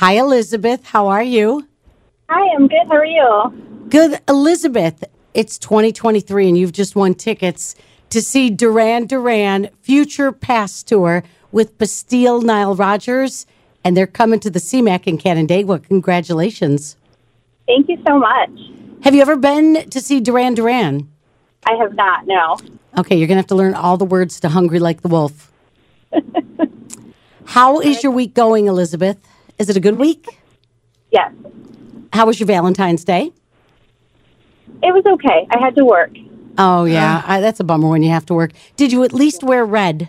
Hi, Elizabeth. How are you? Hi, I'm good. How are you? Good, Elizabeth. It's 2023, and you've just won tickets to see Duran Duran Future Past Tour with Bastille Nile Rodgers, and they're coming to the CMAC in Canandaigua. Congratulations. Thank you so much. Have you ever been to see Duran Duran? I have not, no. Okay, you're going to have to learn all the words to Hungry Like the Wolf. How is your week going, Elizabeth? Is it a good week? Yes. How was your Valentine's Day? It was okay. I had to work. Oh, yeah. I, that's a bummer when you have to work. Did you at least wear red?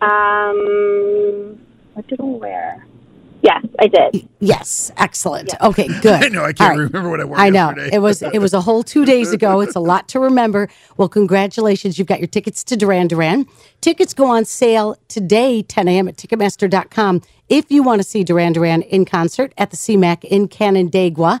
Um, what did I wear? Yes, I did. Yes, excellent. Okay, good. I know, I can't All right. remember what I wore I know yesterday. it was it was a whole two days ago. It's a lot to remember. Well, congratulations! You've got your tickets to Duran Duran. Tickets go on sale today, 10 a.m. at Ticketmaster.com. If you want to see Duran Duran in concert at the CMAC in Canandaigua,